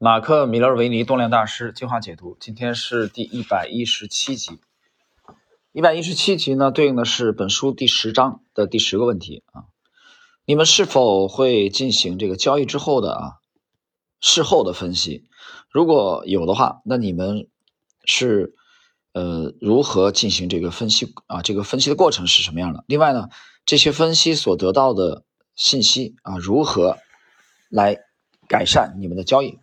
马克·米勒维尼动量大师进化解读，今天是第一百一十七集。一百一十七集呢，对应的是本书第十章的第十个问题啊。你们是否会进行这个交易之后的啊事后的分析？如果有的话，那你们是呃如何进行这个分析啊？这个分析的过程是什么样的？另外呢，这些分析所得到的信息啊，如何来改善你们的交易？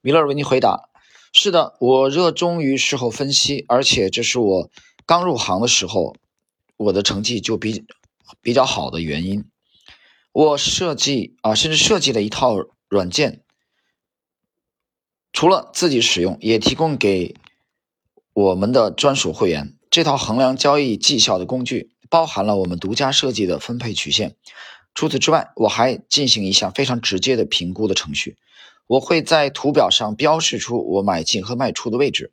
米勒维尼回答：“是的，我热衷于事后分析，而且这是我刚入行的时候，我的成绩就比比较好的原因。我设计啊，甚至设计了一套软件，除了自己使用，也提供给我们的专属会员。这套衡量交易绩效的工具包含了我们独家设计的分配曲线。除此之外，我还进行一项非常直接的评估的程序。”我会在图表上标示出我买进和卖出的位置，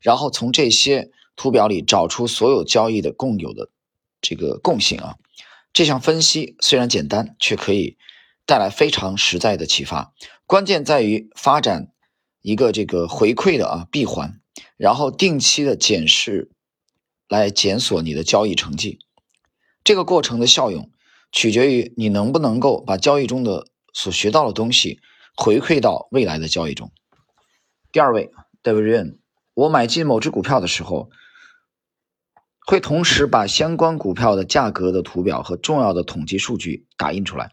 然后从这些图表里找出所有交易的共有的这个共性啊。这项分析虽然简单，却可以带来非常实在的启发。关键在于发展一个这个回馈的啊闭环，然后定期的检视来检索你的交易成绩。这个过程的效用取决于你能不能够把交易中的所学到的东西。回馈到未来的交易中。第二位，David Ryan，我买进某只股票的时候，会同时把相关股票的价格的图表和重要的统计数据打印出来，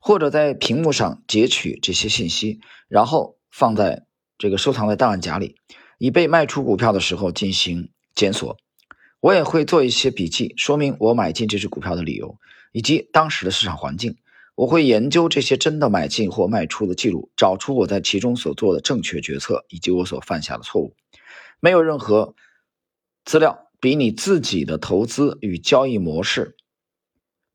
或者在屏幕上截取这些信息，然后放在这个收藏在档案夹里，以备卖出股票的时候进行检索。我也会做一些笔记，说明我买进这只股票的理由以及当时的市场环境。我会研究这些真的买进或卖出的记录，找出我在其中所做的正确决策以及我所犯下的错误。没有任何资料比你自己的投资与交易模式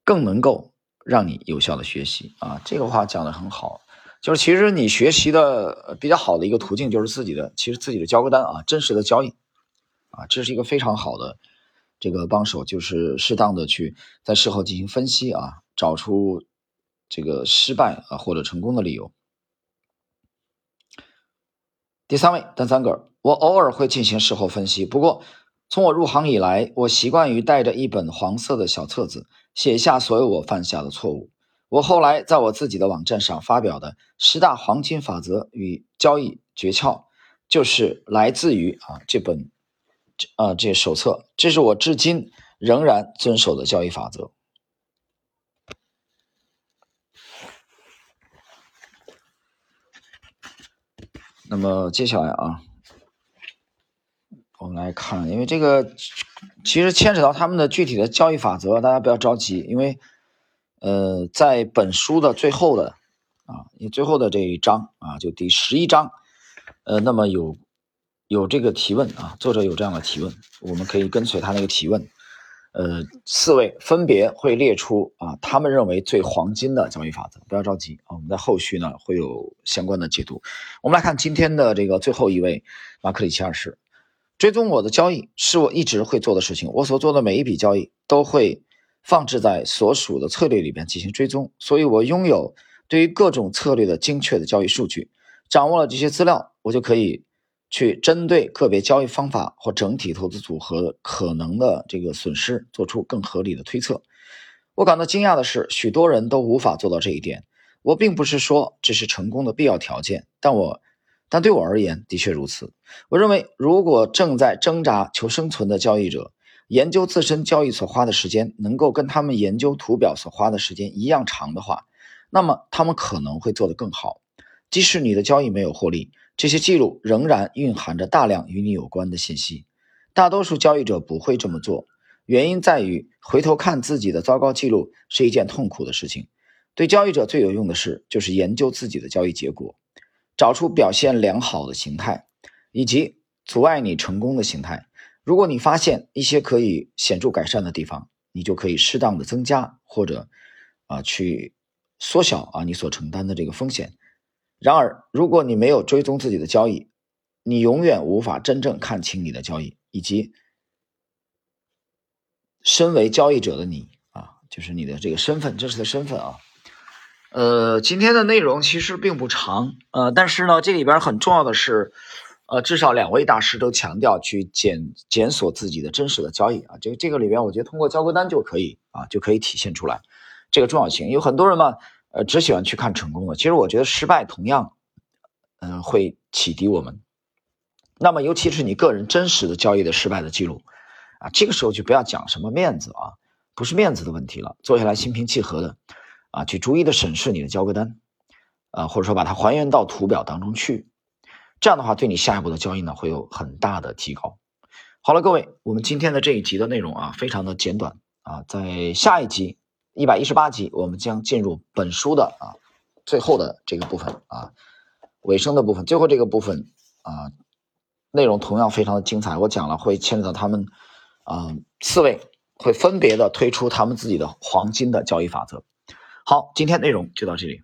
更能够让你有效的学习啊！这个话讲的很好，就是其实你学习的比较好的一个途径就是自己的，其实自己的交割单啊，真实的交易啊，这是一个非常好的这个帮手，就是适当的去在事后进行分析啊，找出。这个失败啊或者成功的理由。第三位，单三个，我偶尔会进行事后分析，不过从我入行以来，我习惯于带着一本黄色的小册子，写下所有我犯下的错误。我后来在我自己的网站上发表的十大黄金法则与交易诀窍，就是来自于啊这本啊这手册，这是我至今仍然遵守的交易法则。那么接下来啊，我们来看，因为这个其实牵扯到他们的具体的交易法则，大家不要着急，因为呃，在本书的最后的啊，你最后的这一章啊，就第十一章，呃，那么有有这个提问啊，作者有这样的提问，我们可以跟随他那个提问。呃，四位分别会列出啊，他们认为最黄金的交易法则。不要着急啊，我们在后续呢会有相关的解读。我们来看今天的这个最后一位，马克里奇二世。追踪我的交易是我一直会做的事情。我所做的每一笔交易都会放置在所属的策略里边进行追踪，所以我拥有对于各种策略的精确的交易数据。掌握了这些资料，我就可以。去针对个别交易方法或整体投资组合可能的这个损失做出更合理的推测。我感到惊讶的是，许多人都无法做到这一点。我并不是说这是成功的必要条件，但我，但对我而言的确如此。我认为，如果正在挣扎求生存的交易者研究自身交易所花的时间能够跟他们研究图表所花的时间一样长的话，那么他们可能会做得更好。即使你的交易没有获利。这些记录仍然蕴含着大量与你有关的信息。大多数交易者不会这么做，原因在于回头看自己的糟糕记录是一件痛苦的事情。对交易者最有用的事就是研究自己的交易结果，找出表现良好的形态以及阻碍你成功的形态。如果你发现一些可以显著改善的地方，你就可以适当的增加或者啊去缩小啊你所承担的这个风险。然而，如果你没有追踪自己的交易，你永远无法真正看清你的交易，以及身为交易者的你啊，就是你的这个身份，真实的身份啊。呃，今天的内容其实并不长，呃，但是呢，这里边很重要的是，呃，至少两位大师都强调去检检索自己的真实的交易啊，这个这个里边，我觉得通过交割单就可以啊，就可以体现出来这个重要性。有很多人嘛，呃，只喜欢去看成功的，其实我觉得失败同样，嗯，会启迪我们。那么，尤其是你个人真实的交易的失败的记录啊，这个时候就不要讲什么面子啊，不是面子的问题了，坐下来心平气和的。啊，去逐一的审视你的交割单，啊，或者说把它还原到图表当中去，这样的话对你下一步的交易呢会有很大的提高。好了，各位，我们今天的这一集的内容啊，非常的简短啊，在下一集一百一十八集，我们将进入本书的啊最后的这个部分啊尾声的部分，最后这个部分啊内容同样非常的精彩，我讲了会牵扯到他们啊四位会分别的推出他们自己的黄金的交易法则。好，今天内容就到这里。